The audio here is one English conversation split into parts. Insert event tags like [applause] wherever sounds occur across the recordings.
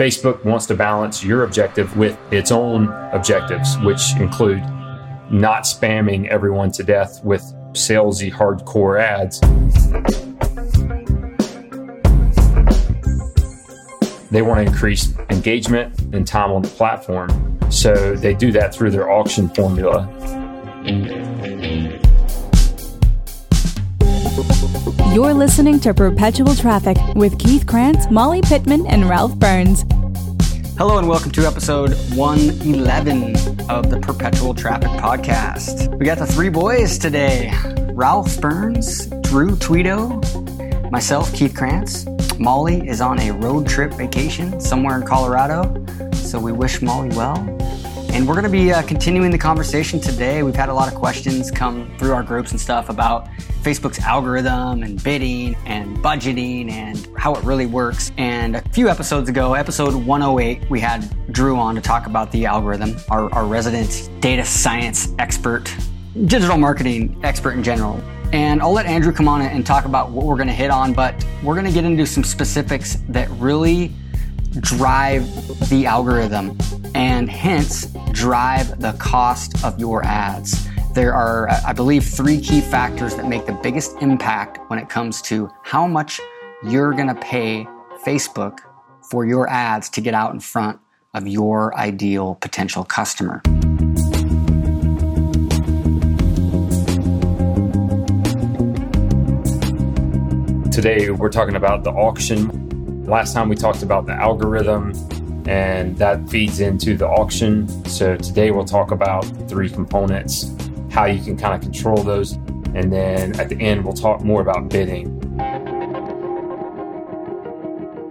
Facebook wants to balance your objective with its own objectives, which include not spamming everyone to death with salesy hardcore ads. They want to increase engagement and time on the platform. So they do that through their auction formula. You're listening to Perpetual Traffic with Keith Krantz, Molly Pittman, and Ralph Burns. Hello and welcome to episode 111 of the Perpetual Traffic Podcast. We got the three boys today Ralph Burns, Drew Tweito, myself, Keith Krantz. Molly is on a road trip vacation somewhere in Colorado, so we wish Molly well. And we're going to be uh, continuing the conversation today. We've had a lot of questions come through our groups and stuff about Facebook's algorithm and bidding and budgeting and how it really works. And a few episodes ago, episode 108, we had Drew on to talk about the algorithm, our, our resident data science expert, digital marketing expert in general. And I'll let Andrew come on and talk about what we're going to hit on, but we're going to get into some specifics that really drive the algorithm and hence drive the cost of your ads. There are, I believe, three key factors that make the biggest impact when it comes to how much you're going to pay Facebook for your ads to get out in front of your ideal potential customer. Today, we're talking about the auction Last time we talked about the algorithm, and that feeds into the auction. So today we'll talk about three components, how you can kind of control those, and then at the end we'll talk more about bidding.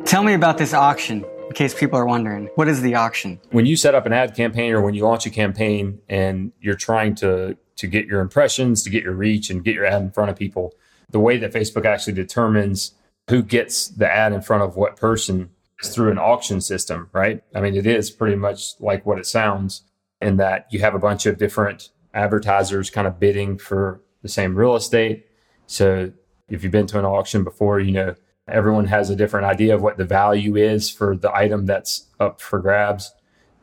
Tell me about this auction in case people are wondering. What is the auction? When you set up an ad campaign or when you launch a campaign and you're trying to to get your impressions, to get your reach and get your ad in front of people, the way that Facebook actually determines who gets the ad in front of what person is through an auction system, right? I mean, it is pretty much like what it sounds in that you have a bunch of different advertisers kind of bidding for the same real estate. So if you've been to an auction before, you know, everyone has a different idea of what the value is for the item that's up for grabs.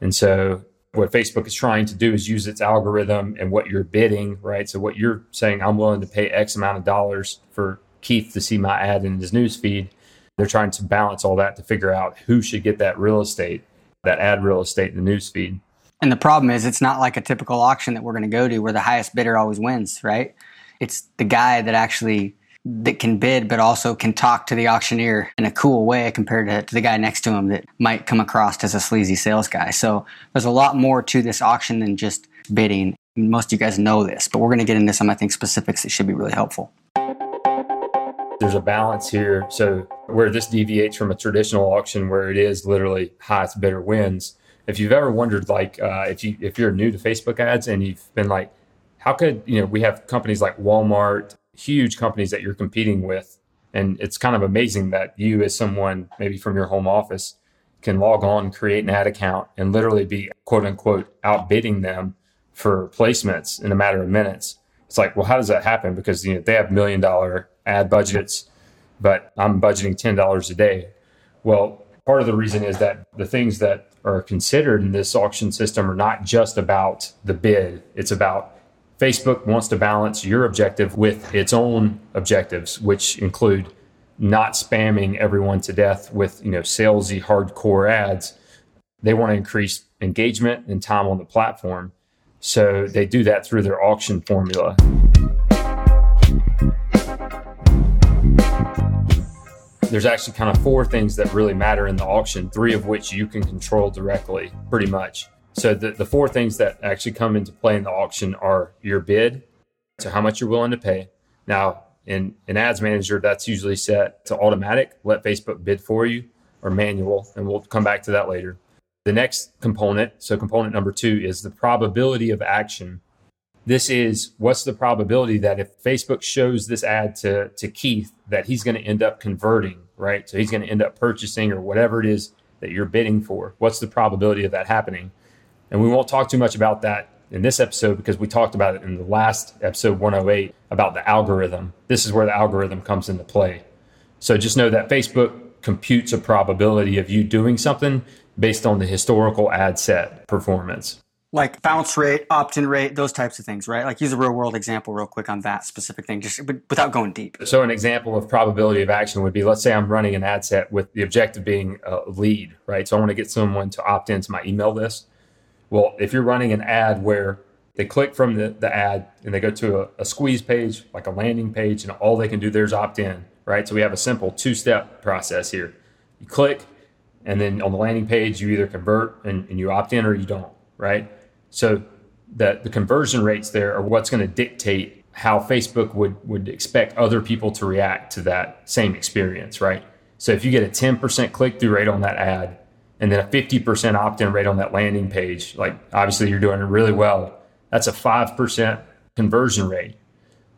And so what Facebook is trying to do is use its algorithm and what you're bidding, right? So what you're saying, I'm willing to pay X amount of dollars for Keith to see my ad in his news feed. They're trying to balance all that to figure out who should get that real estate, that ad real estate in the news feed. And the problem is, it's not like a typical auction that we're going to go to where the highest bidder always wins, right? It's the guy that actually that can bid, but also can talk to the auctioneer in a cool way compared to, to, the guy next to him that might come across as a sleazy sales guy. So there's a lot more to this auction than just bidding. Most of you guys know this, but we're going to get into some, I think, specifics that should be really helpful. There's a balance here. So where this deviates from a traditional auction where it is literally highest bidder wins, if you've ever wondered, like, uh, if you if you're new to Facebook ads and you've been like, how could you know we have companies like Walmart, huge companies that you're competing with, and it's kind of amazing that you, as someone maybe from your home office, can log on, create an ad account, and literally be quote unquote outbidding them for placements in a matter of minutes. It's like, well, how does that happen? Because you know they have million dollar ad budgets, but I'm budgeting ten dollars a day. Well, part of the reason is that the things that are considered in this auction system are not just about the bid. It's about Facebook wants to balance your objective with its own objectives, which include not spamming everyone to death with, you know, salesy hardcore ads. They want to increase engagement and time on the platform. So they do that through their auction formula. There's actually kind of four things that really matter in the auction, three of which you can control directly, pretty much. So the, the four things that actually come into play in the auction are your bid, so how much you're willing to pay. Now, in an ads manager, that's usually set to automatic, let Facebook bid for you, or manual, and we'll come back to that later. The next component, so component number two, is the probability of action. This is what's the probability that if Facebook shows this ad to, to Keith, that he's going to end up converting, right? So he's going to end up purchasing or whatever it is that you're bidding for. What's the probability of that happening? And we won't talk too much about that in this episode because we talked about it in the last episode 108 about the algorithm. This is where the algorithm comes into play. So just know that Facebook computes a probability of you doing something based on the historical ad set performance like bounce rate, opt-in rate, those types of things, right? Like use a real world example real quick on that specific thing, just without going deep. So an example of probability of action would be, let's say I'm running an ad set with the objective being a lead, right? So I want to get someone to opt into my email list. Well, if you're running an ad where they click from the, the ad and they go to a, a squeeze page, like a landing page, and all they can do there is opt in, right? So we have a simple two-step process here. You click, and then on the landing page, you either convert and, and you opt in or you don't, right? So that the conversion rates there are what's going to dictate how Facebook would would expect other people to react to that same experience, right? So if you get a 10% click through rate on that ad and then a 50% opt-in rate on that landing page, like obviously you're doing really well. That's a 5% conversion rate.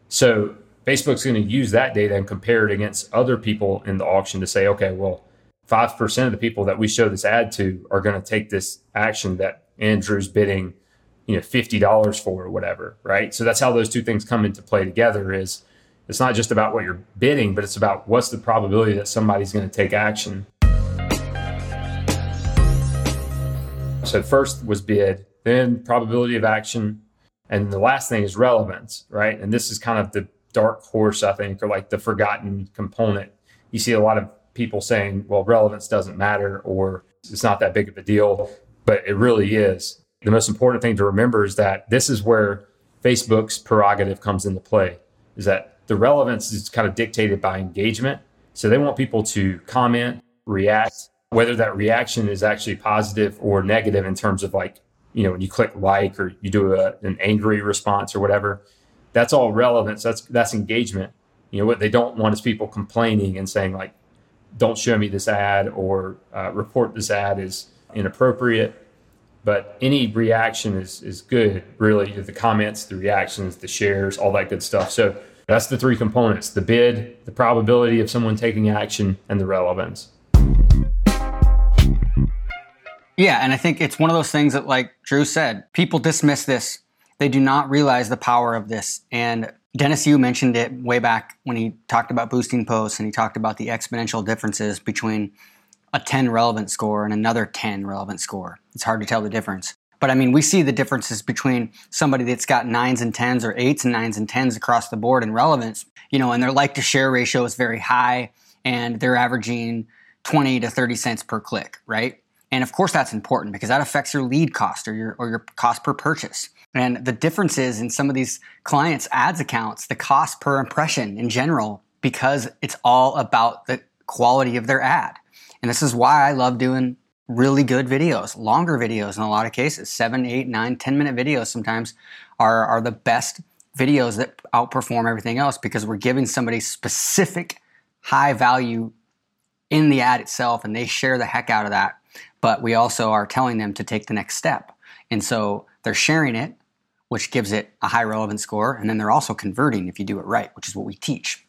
So Facebook's going to use that data and compare it against other people in the auction to say, okay, well, 5% of the people that we show this ad to are going to take this action that Andrew's bidding, you know, fifty dollars for or whatever, right? So that's how those two things come into play together. Is it's not just about what you're bidding, but it's about what's the probability that somebody's going to take action. So first was bid, then probability of action, and the last thing is relevance, right? And this is kind of the dark horse, I think, or like the forgotten component. You see a lot of people saying, well, relevance doesn't matter or it's not that big of a deal but it really is. The most important thing to remember is that this is where Facebook's prerogative comes into play, is that the relevance is kind of dictated by engagement. So they want people to comment, react, whether that reaction is actually positive or negative in terms of like, you know, when you click like or you do a, an angry response or whatever, that's all relevance. That's that's engagement. You know what they don't want is people complaining and saying like, "Don't show me this ad" or uh, "Report this ad is inappropriate. But any reaction is, is good, really. The comments, the reactions, the shares, all that good stuff. So that's the three components the bid, the probability of someone taking action, and the relevance. Yeah, and I think it's one of those things that, like Drew said, people dismiss this. They do not realize the power of this. And Dennis Yu mentioned it way back when he talked about boosting posts and he talked about the exponential differences between a 10 relevant score and another 10 relevant score. It's hard to tell the difference. But I mean, we see the differences between somebody that's got nines and tens or eights and nines and tens across the board in relevance, you know, and their like to share ratio is very high and they're averaging 20 to 30 cents per click, right? And of course that's important because that affects your lead cost or your, or your cost per purchase. And the difference is in some of these clients' ads accounts, the cost per impression in general, because it's all about the quality of their ad. And this is why I love doing really good videos, longer videos in a lot of cases. Seven, eight, nine, 10 minute videos sometimes are, are the best videos that outperform everything else because we're giving somebody specific high value in the ad itself and they share the heck out of that. but we also are telling them to take the next step. And so they're sharing it, which gives it a high relevance score. And then they're also converting if you do it right, which is what we teach.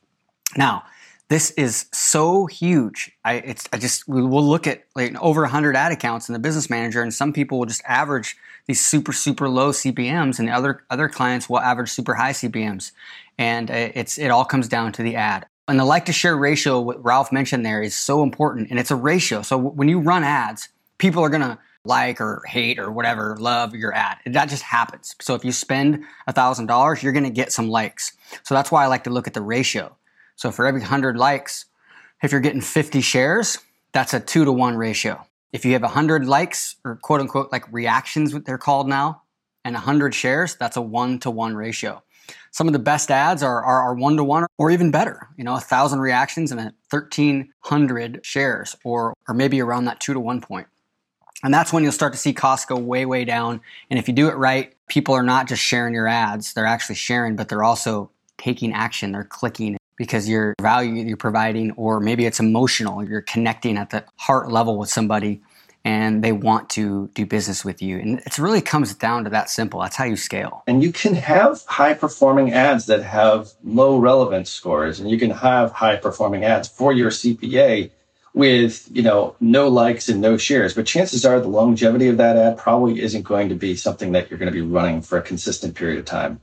Now, this is so huge. I, it's, I just, we will look at like over 100 ad accounts in the business manager, and some people will just average these super, super low CPMs, and other, other clients will average super high CPMs. And uh, it's, it all comes down to the ad. And the like to share ratio, what Ralph mentioned there, is so important, and it's a ratio. So when you run ads, people are gonna like or hate or whatever, love your ad. That just happens. So if you spend $1,000, you're gonna get some likes. So that's why I like to look at the ratio. So for every 100 likes, if you're getting 50 shares, that's a two to one ratio. If you have 100 likes or quote unquote like reactions, what they're called now, and 100 shares, that's a one to one ratio. Some of the best ads are, are, are one to one or even better. You know, a thousand reactions and a 1300 shares or, or maybe around that two to one point. And that's when you'll start to see costs go way, way down. And if you do it right, people are not just sharing your ads, they're actually sharing, but they're also taking action, they're clicking because your value you're providing, or maybe it's emotional, you're connecting at the heart level with somebody and they want to do business with you. And it really comes down to that simple. That's how you scale. And you can have high performing ads that have low relevance scores, and you can have high performing ads for your CPA with you know no likes and no shares but chances are the longevity of that ad probably isn't going to be something that you're going to be running for a consistent period of time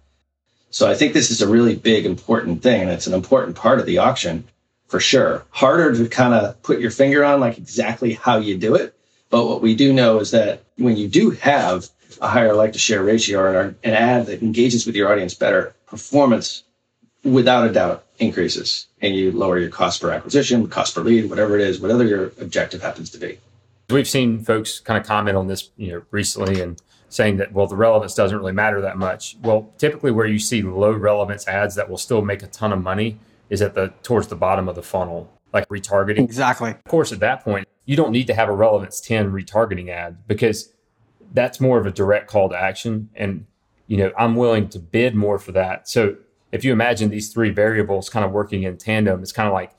so I think this is a really big, important thing, and it's an important part of the auction for sure. Harder to kind of put your finger on like exactly how you do it. But what we do know is that when you do have a higher like to share ratio or an ad that engages with your audience better, performance without a doubt increases and you lower your cost per acquisition, cost per lead, whatever it is, whatever your objective happens to be. We've seen folks kind of comment on this, you know, recently and saying that well the relevance doesn't really matter that much. Well typically where you see low relevance ads that will still make a ton of money is at the towards the bottom of the funnel like retargeting. Exactly. Of course at that point you don't need to have a relevance 10 retargeting ad because that's more of a direct call to action and you know i'm willing to bid more for that. So if you imagine these three variables kind of working in tandem it's kind of like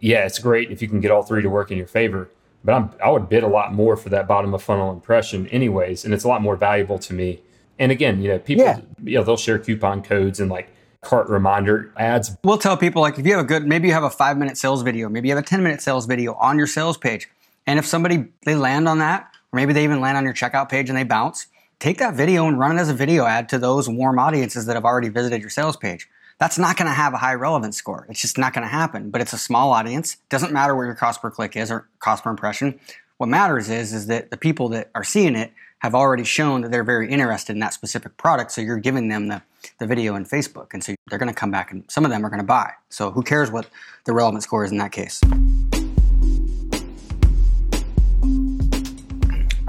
yeah it's great if you can get all three to work in your favor but I'm, I would bid a lot more for that bottom of funnel impression anyways. And it's a lot more valuable to me. And again, you know, people, yeah. you know, they'll share coupon codes and like cart reminder ads. We'll tell people like if you have a good, maybe you have a five minute sales video, maybe you have a 10 minute sales video on your sales page. And if somebody, they land on that, or maybe they even land on your checkout page and they bounce, take that video and run it as a video ad to those warm audiences that have already visited your sales page that's not going to have a high relevance score. It's just not going to happen. But it's a small audience. Doesn't matter what your cost per click is or cost per impression. What matters is is that the people that are seeing it have already shown that they're very interested in that specific product. So you're giving them the, the video in Facebook. And so they're going to come back and some of them are going to buy. So who cares what the relevant score is in that case?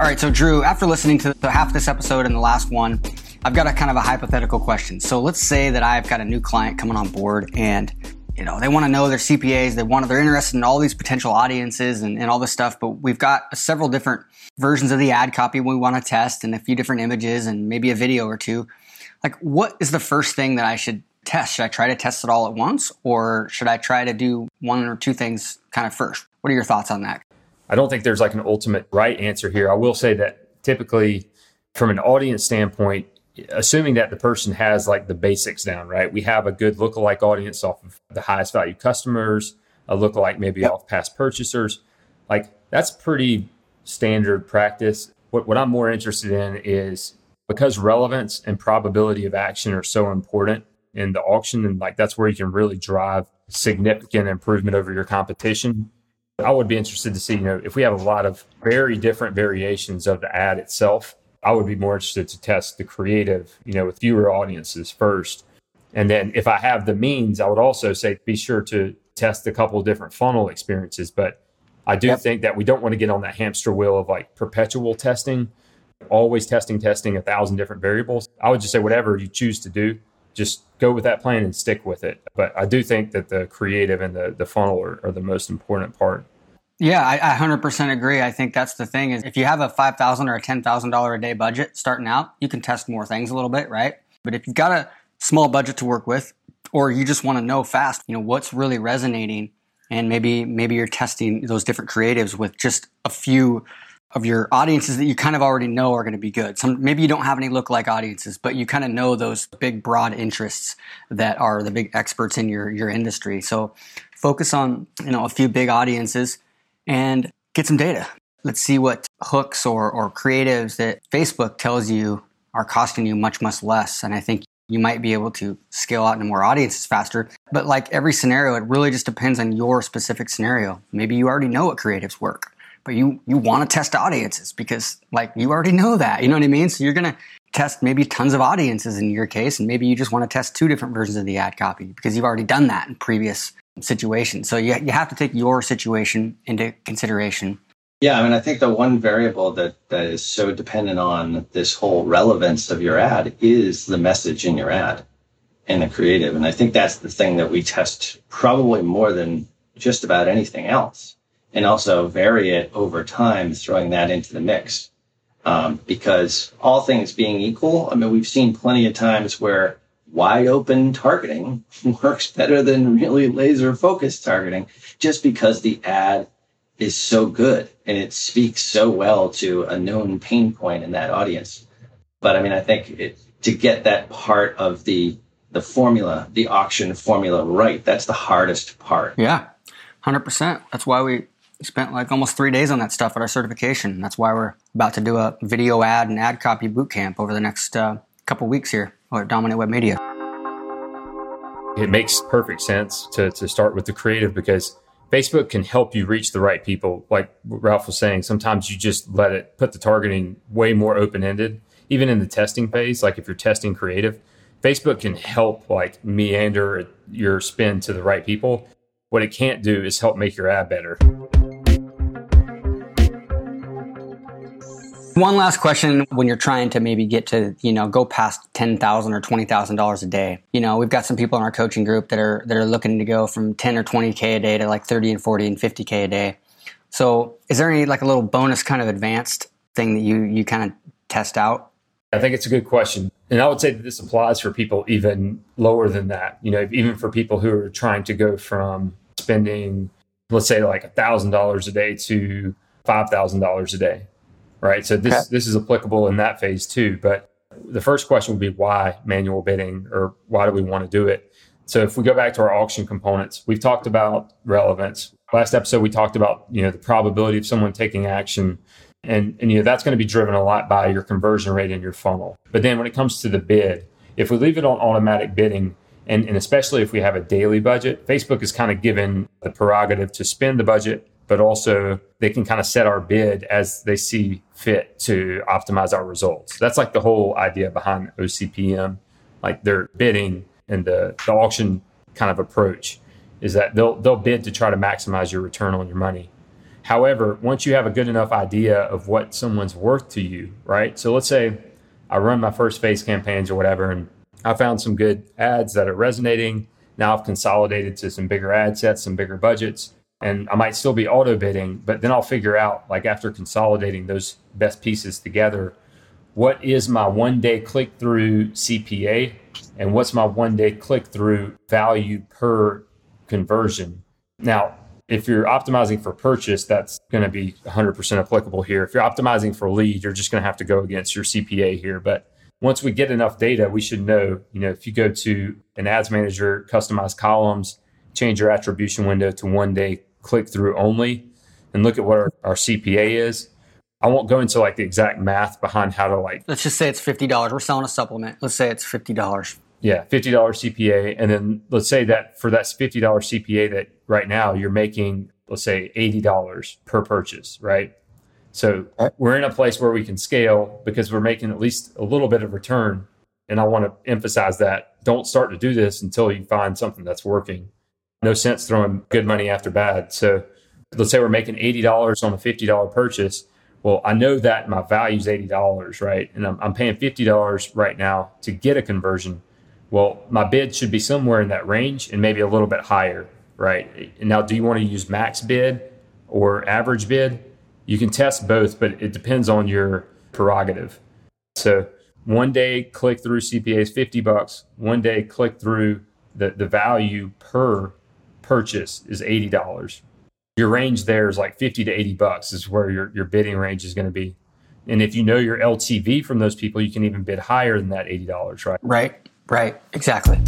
All right, so Drew, after listening to the, half this episode and the last one, I've got a kind of a hypothetical question. So let's say that I've got a new client coming on board and you know, they want to know their CPAs, they want to, they're interested in all these potential audiences and, and all this stuff, but we've got several different versions of the ad copy we want to test and a few different images and maybe a video or two. Like what is the first thing that I should test? Should I try to test it all at once or should I try to do one or two things kind of first? What are your thoughts on that? I don't think there's like an ultimate right answer here. I will say that typically from an audience standpoint, assuming that the person has like the basics down, right? We have a good lookalike audience off of the highest value customers, a lookalike maybe yep. off past purchasers. Like that's pretty standard practice. What, what I'm more interested in is because relevance and probability of action are so important in the auction, and like that's where you can really drive significant improvement over your competition. I would be interested to see, you know, if we have a lot of very different variations of the ad itself, I would be more interested to test the creative, you know, with fewer audiences first. And then if I have the means, I would also say be sure to test a couple of different funnel experiences. But I do yep. think that we don't want to get on that hamster wheel of like perpetual testing, always testing, testing a thousand different variables. I would just say whatever you choose to do, just go with that plan and stick with it. But I do think that the creative and the, the funnel are, are the most important part. Yeah, I, I 100% agree. I think that's the thing is if you have a 5,000 or a $10,000 a day budget starting out, you can test more things a little bit, right? But if you've got a small budget to work with, or you just want to know fast, you know, what's really resonating and maybe, maybe you're testing those different creatives with just a few of your audiences that you kind of already know are going to be good. Some maybe you don't have any look-like audiences, but you kind of know those big broad interests that are the big experts in your your industry. So focus on, you know, a few big audiences and get some data. Let's see what hooks or or creatives that Facebook tells you are costing you much much less and I think you might be able to scale out into more audiences faster. But like every scenario, it really just depends on your specific scenario. Maybe you already know what creatives work but you you want to test audiences because like you already know that you know what i mean so you're going to test maybe tons of audiences in your case and maybe you just want to test two different versions of the ad copy because you've already done that in previous situations so you, you have to take your situation into consideration. Yeah i mean i think the one variable that that is so dependent on this whole relevance of your ad is the message in your ad and the creative. And i think that's the thing that we test probably more than just about anything else. And also vary it over time, throwing that into the mix. Um, because all things being equal, I mean, we've seen plenty of times where wide open targeting [laughs] works better than really laser focused targeting just because the ad is so good and it speaks so well to a known pain point in that audience. But I mean, I think it, to get that part of the the formula, the auction formula right, that's the hardest part. Yeah, hundred percent. That's why we spent like almost three days on that stuff at our certification. That's why we're about to do a video ad and ad copy boot camp over the next uh, couple weeks here at Dominate Web Media. It makes perfect sense to, to start with the creative because Facebook can help you reach the right people. Like Ralph was saying, sometimes you just let it put the targeting way more open ended, even in the testing phase. Like if you're testing creative, Facebook can help like meander your spin to the right people. What it can't do is help make your ad better. One last question when you're trying to maybe get to, you know, go past ten thousand or twenty thousand dollars a day. You know, we've got some people in our coaching group that are that are looking to go from ten or twenty K a day to like thirty and forty and fifty K a day. So is there any like a little bonus kind of advanced thing that you you kind of test out? I think it's a good question. And I would say that this applies for people even lower than that. You know, even for people who are trying to go from spending, let's say like $1,000 a day to $5,000 a day right? So this okay. this is applicable in mm-hmm. that phase too. But the first question would be why manual bidding or why do we want to do it? So if we go back to our auction components, we've talked about relevance. Last episode we talked about, you know, the probability of someone taking action and and you know that's going to be driven a lot by your conversion rate in your funnel. But then when it comes to the bid, if we leave it on automatic bidding, and, and especially if we have a daily budget, Facebook is kind of given the prerogative to spend the budget but also they can kind of set our bid as they see fit to optimize our results. That's like the whole idea behind OCPM, like their bidding and the, the auction kind of approach is that they'll they'll bid to try to maximize your return on your money. However, once you have a good enough idea of what someone's worth to you, right? So let's say I run my first phase campaigns or whatever, and I found some good ads that are resonating. Now I've consolidated to some bigger ad sets, some bigger budgets and I might still be auto bidding, but then I'll figure out, like after consolidating those best pieces together, what is my one day click through CPA and what's my one day click through value per conversion. Now, if you're optimizing for purchase, that's going to be 100% applicable here. If you're optimizing for lead, you're just going to have to go against your CPA here. But once we get enough data, we should know, you know, if you go to an ads manager, customize columns, change your attribution window to one day click through only and look at what our, our CPA is. I won't go into like the exact math behind how to like. Let's just say it's fifty dollars. We're selling a supplement. Let's say it's fifty dollars. Yeah, fifty dollars CPA, and then let's say that for that fifty dollars CPA, that right now you're making, let's say eighty dollars per purchase, right? So we're in a place where we can scale because we're making at least a little bit of return. And I want to emphasize that don't start to do this until you find something that's working no sense throwing good money after bad. So let's say we're making $80 on a $50 purchase. Well, I know that my value is $80, right? And I'm, I'm paying $50 right now to get a conversion. Well, my bid should be somewhere in that range and maybe a little bit higher, right? And now, do you want to use max bid or average bid? You can test both, but it depends on your prerogative. So one day click through CPA is 50 bucks. One day click through the, the value per purchase is $80. your range there is like 50 to 80 bucks is where your, your bidding range is going to be. And if you know your LTV from those people, you can even bid higher than that $80, right? Right, right, exactly.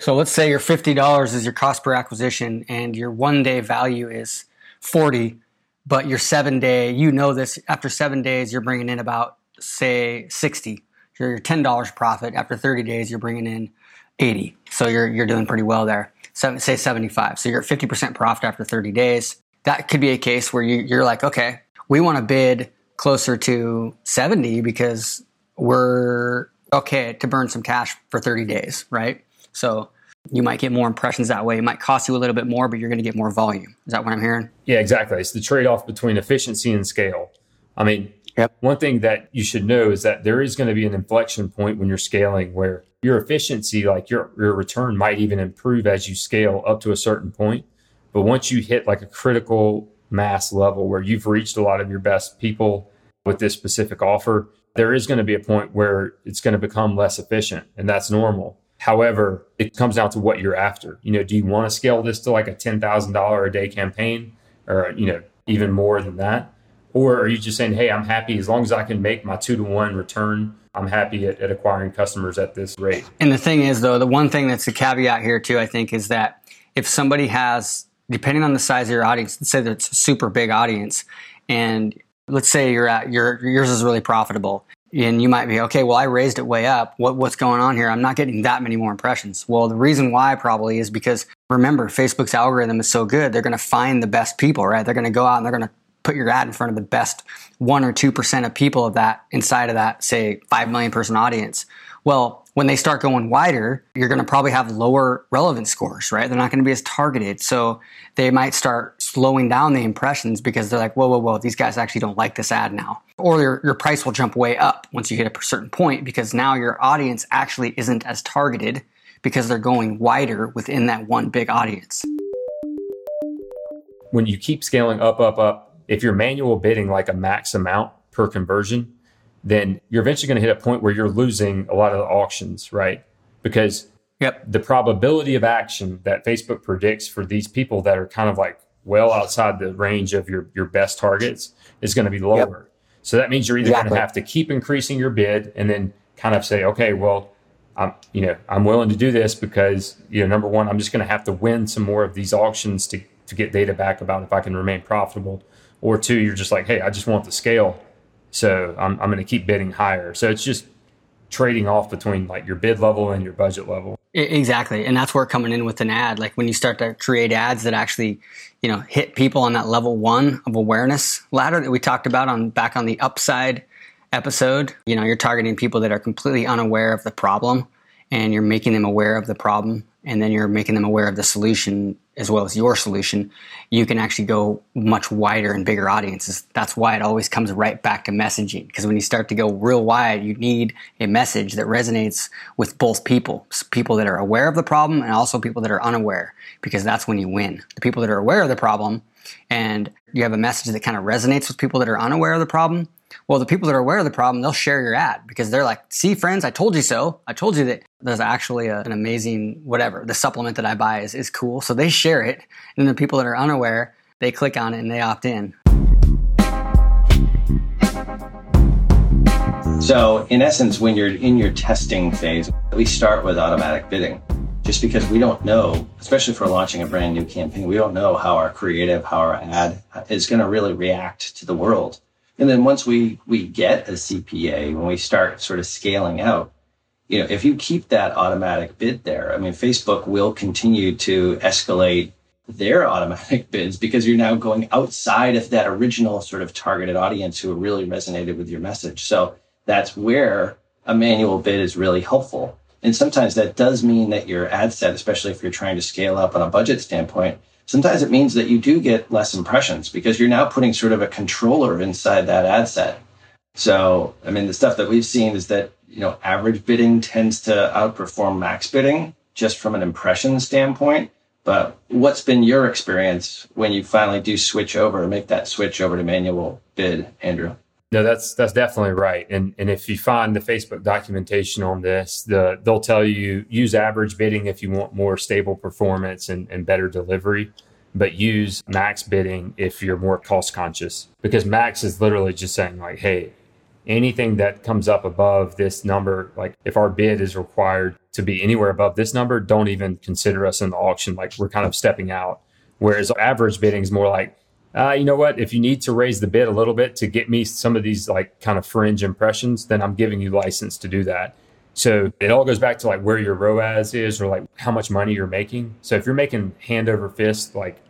So let's say your $50 is your cost per acquisition and your one day value is 40, but your seven day, you know this, after seven days, you're bringing in about, say, 60. Your $10 profit. After 30 days, you're bringing in 80. So you're, you're doing pretty well there. Seven, say 75. So you're at 50% profit after 30 days. That could be a case where you, you're like, okay, we want to bid closer to 70 because we're okay to burn some cash for 30 days, right? So you might get more impressions that way. It might cost you a little bit more, but you're going to get more volume. Is that what I'm hearing? Yeah, exactly. It's the trade off between efficiency and scale. I mean, Yep. one thing that you should know is that there is going to be an inflection point when you're scaling where your efficiency, like your, your return, might even improve as you scale up to a certain point. But once you hit like a critical mass level where you've reached a lot of your best people with this specific offer, there is going to be a point where it's going to become less efficient, and that's normal. However, it comes down to what you're after. You know, do you want to scale this to like a $10,000 a day campaign or, you know, even more than that? Or are you just saying, hey, I'm happy as long as I can make my two to one return, I'm happy at, at acquiring customers at this rate? And the thing is, though, the one thing that's a caveat here, too, I think, is that if somebody has, depending on the size of your audience, let's say that it's a super big audience, and let's say you're at your yours is really profitable, and you might be okay. Well, I raised it way up. What what's going on here? I'm not getting that many more impressions. Well, the reason why probably is because remember, Facebook's algorithm is so good. They're going to find the best people, right? They're going to go out and they're going to put your ad in front of the best one or two percent of people of that inside of that, say, five million person audience. Well, when they start going wider, you're going to probably have lower relevance scores, right? They're not going to be as targeted. So they might start slowing down the impressions because they're like, whoa, whoa, whoa, these guys actually don't like this ad now. Or your, your price will jump way up once you hit a certain point because now your audience actually isn't as targeted because they're going wider within that one big audience. When you keep scaling up, up, up, if you're manual bidding like a max amount per conversion, then you're eventually going to hit a point where you're losing a lot of the auctions, right? Because Yep. the probability of action that Facebook predicts for these people that are kind of like well outside the range of your, your best targets is going to be lower. So that means you're either going to have to keep increasing your bid and then kind of say, okay, well, I'm, you know, I'm willing to do this because, you know, number one, I'm just going to have to win some more of these auctions to, to get data back about if I can remain profitable. Or two, you're just like, hey, I just want the scale. So I'm, I'm going to keep bidding higher. So it's just trading off between like your bid level and your budget level. Exactly. And that's where coming in with an ad, like when you start to create ads that actually, you know, hit people on that level one of awareness ladder that we talked about on back on the upside episode, you know, you're targeting people that are completely unaware of the problem and you're making them aware of the problem and then you're making them aware of the solution as well as your solution, you can actually go much wider and bigger audiences. That's why it always comes right back to messaging. Because when you start to go real wide, you need a message that resonates with both people people that are aware of the problem and also people that are unaware, because that's when you win. The people that are aware of the problem and you have a message that kind of resonates with people that are unaware of the problem. Well, the people that are aware of the problem, they'll share your ad because they're like, see, friends, I told you so. I told you that there's actually a, an amazing whatever. The supplement that I buy is, is cool. So they share it. And the people that are unaware, they click on it and they opt in. So, in essence, when you're in your testing phase, we start with automatic bidding just because we don't know, especially for launching a brand new campaign, we don't know how our creative, how our ad is going to really react to the world. And then once we, we get a CPA, when we start sort of scaling out, you know, if you keep that automatic bid there, I mean, Facebook will continue to escalate their automatic [laughs] bids because you're now going outside of that original sort of targeted audience who really resonated with your message. So that's where a manual bid is really helpful. And sometimes that does mean that your ad set, especially if you're trying to scale up on a budget standpoint, sometimes it means that you do get less impressions because you're now putting sort of a controller inside that ad set. So, I mean, the stuff that we've seen is that, you know, average bidding tends to outperform max bidding just from an impression standpoint. But what's been your experience when you finally do switch over, make that switch over to manual bid, Andrew? No, that's that's definitely right. And and if you find the Facebook documentation on this, the they'll tell you use average bidding if you want more stable performance and, and better delivery, but use max bidding if you're more cost conscious. Because max is literally just saying like, hey, anything that comes up above this number, like if our bid is required to be anywhere above this number, don't even consider us in the auction. Like we're kind of stepping out. Whereas average bidding is more like, uh, you know what? If you need to raise the bid a little bit to get me some of these like kind of fringe impressions, then I'm giving you license to do that. So it all goes back to like where your ROAS is or like how much money you're making. So if you're making hand over fist, like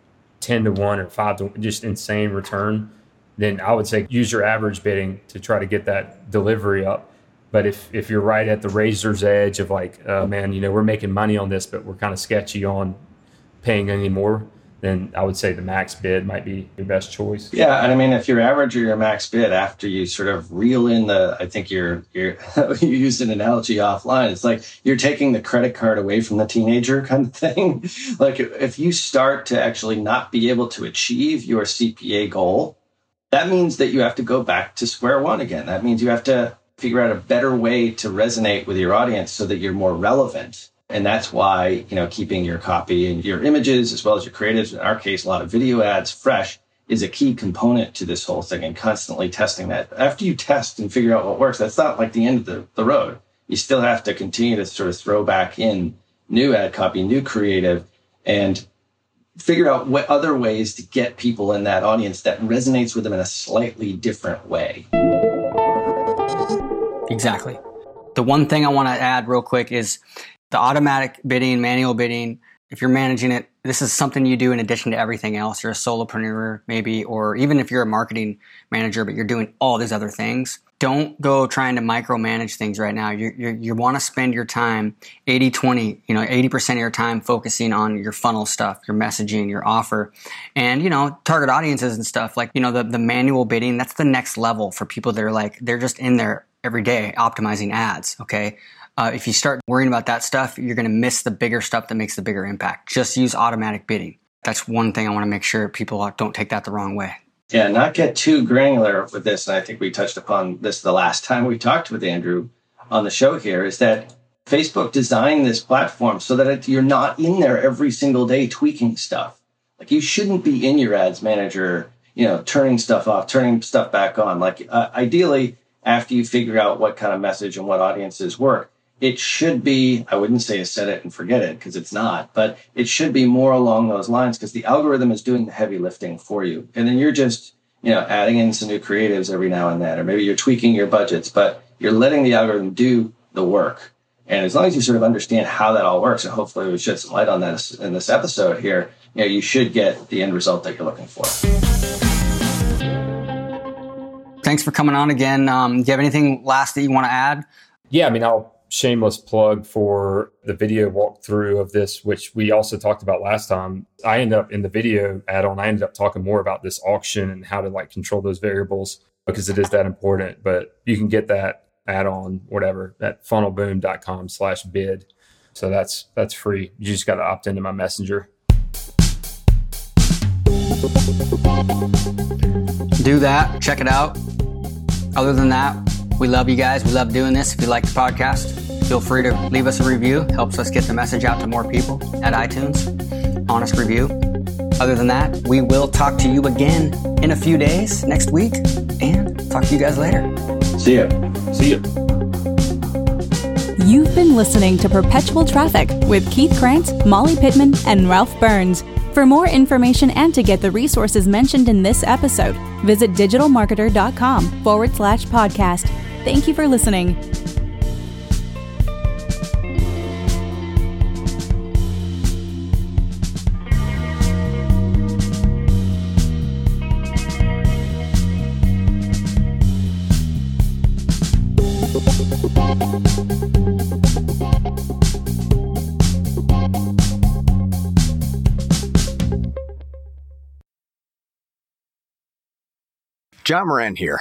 10 to 1 or 5 to just insane return, then I would say use your average bidding to try to get that delivery up. But if, if you're right at the razor's edge of like, uh, man, you know, we're making money on this, but we're kind of sketchy on paying any more, then I would say the max bid might be your best choice. Yeah, and I mean, if your average or your max bid after you sort of reel in the, I think you're you're [laughs] you used an analogy offline. It's like you're taking the credit card away from the teenager [laughs] kind of thing. like if you start to actually not be able to achieve your CPA goal, that means that you have to go back to square one again. That means you have to figure out a better way to resonate with your audience so that you're more relevant and that's why, you know, keeping your copy and your images as well as your creatives, in our case, a lot of video ads fresh is a key component to this whole thing and constantly testing that. After you test and figure out what works, that's not like the end of the, the road. You still have to continue to sort of throw back in new ad copy, new creative, and figure out what other ways to get people in that audience that resonates with them in a slightly different way. Exactly. The one thing I want to add real quick is the automatic bidding, manual bidding, if you're managing it, this is something you do in addition to everything else. You're a solopreneur, maybe, or even if you're a marketing manager, but you're doing all these other things. Don't go trying to micromanage things right now. You, you, you want to spend your time 80 20, you know, 80% of your time focusing on your funnel stuff, your messaging, your offer, and, you know, target audiences and stuff. Like, you know, the, the manual bidding, that's the next level for people that are like, they're just in there every day optimizing ads. Okay. Uh, if you start worrying about that stuff, you're going to miss the bigger stuff that makes the bigger impact. Just use automatic bidding. That's one thing I want to make sure people don't take that the wrong way. Yeah, not get too granular with this. And I think we touched upon this the last time we talked with Andrew on the show here is that Facebook designed this platform so that you're not in there every single day tweaking stuff. Like you shouldn't be in your ads manager, you know, turning stuff off, turning stuff back on. Like uh, ideally, after you figure out what kind of message and what audiences work, it should be, I wouldn't say a set it and forget it because it's not, but it should be more along those lines because the algorithm is doing the heavy lifting for you. And then you're just, you know, adding in some new creatives every now and then, or maybe you're tweaking your budgets, but you're letting the algorithm do the work. And as long as you sort of understand how that all works, and hopefully we shed some light on that in this episode here, you know, you should get the end result that you're looking for. Thanks for coming on again. Um, do you have anything last that you want to add? Yeah, I mean, I'll shameless plug for the video walkthrough of this, which we also talked about last time. I ended up in the video add on, I ended up talking more about this auction and how to like control those variables because it is that important. But you can get that add on, whatever, at funnelboom.com slash bid. So that's that's free. You just got to opt into my messenger. Do that. Check it out. Other than that, we love you guys. We love doing this. If you like the podcast, feel free to leave us a review. Helps us get the message out to more people at iTunes. Honest review. Other than that, we will talk to you again in a few days next week and talk to you guys later. See ya. See ya. You've been listening to Perpetual Traffic with Keith Krantz, Molly Pittman, and Ralph Burns. For more information and to get the resources mentioned in this episode, visit digitalmarketer.com forward slash podcast. Thank you for listening. John Moran here.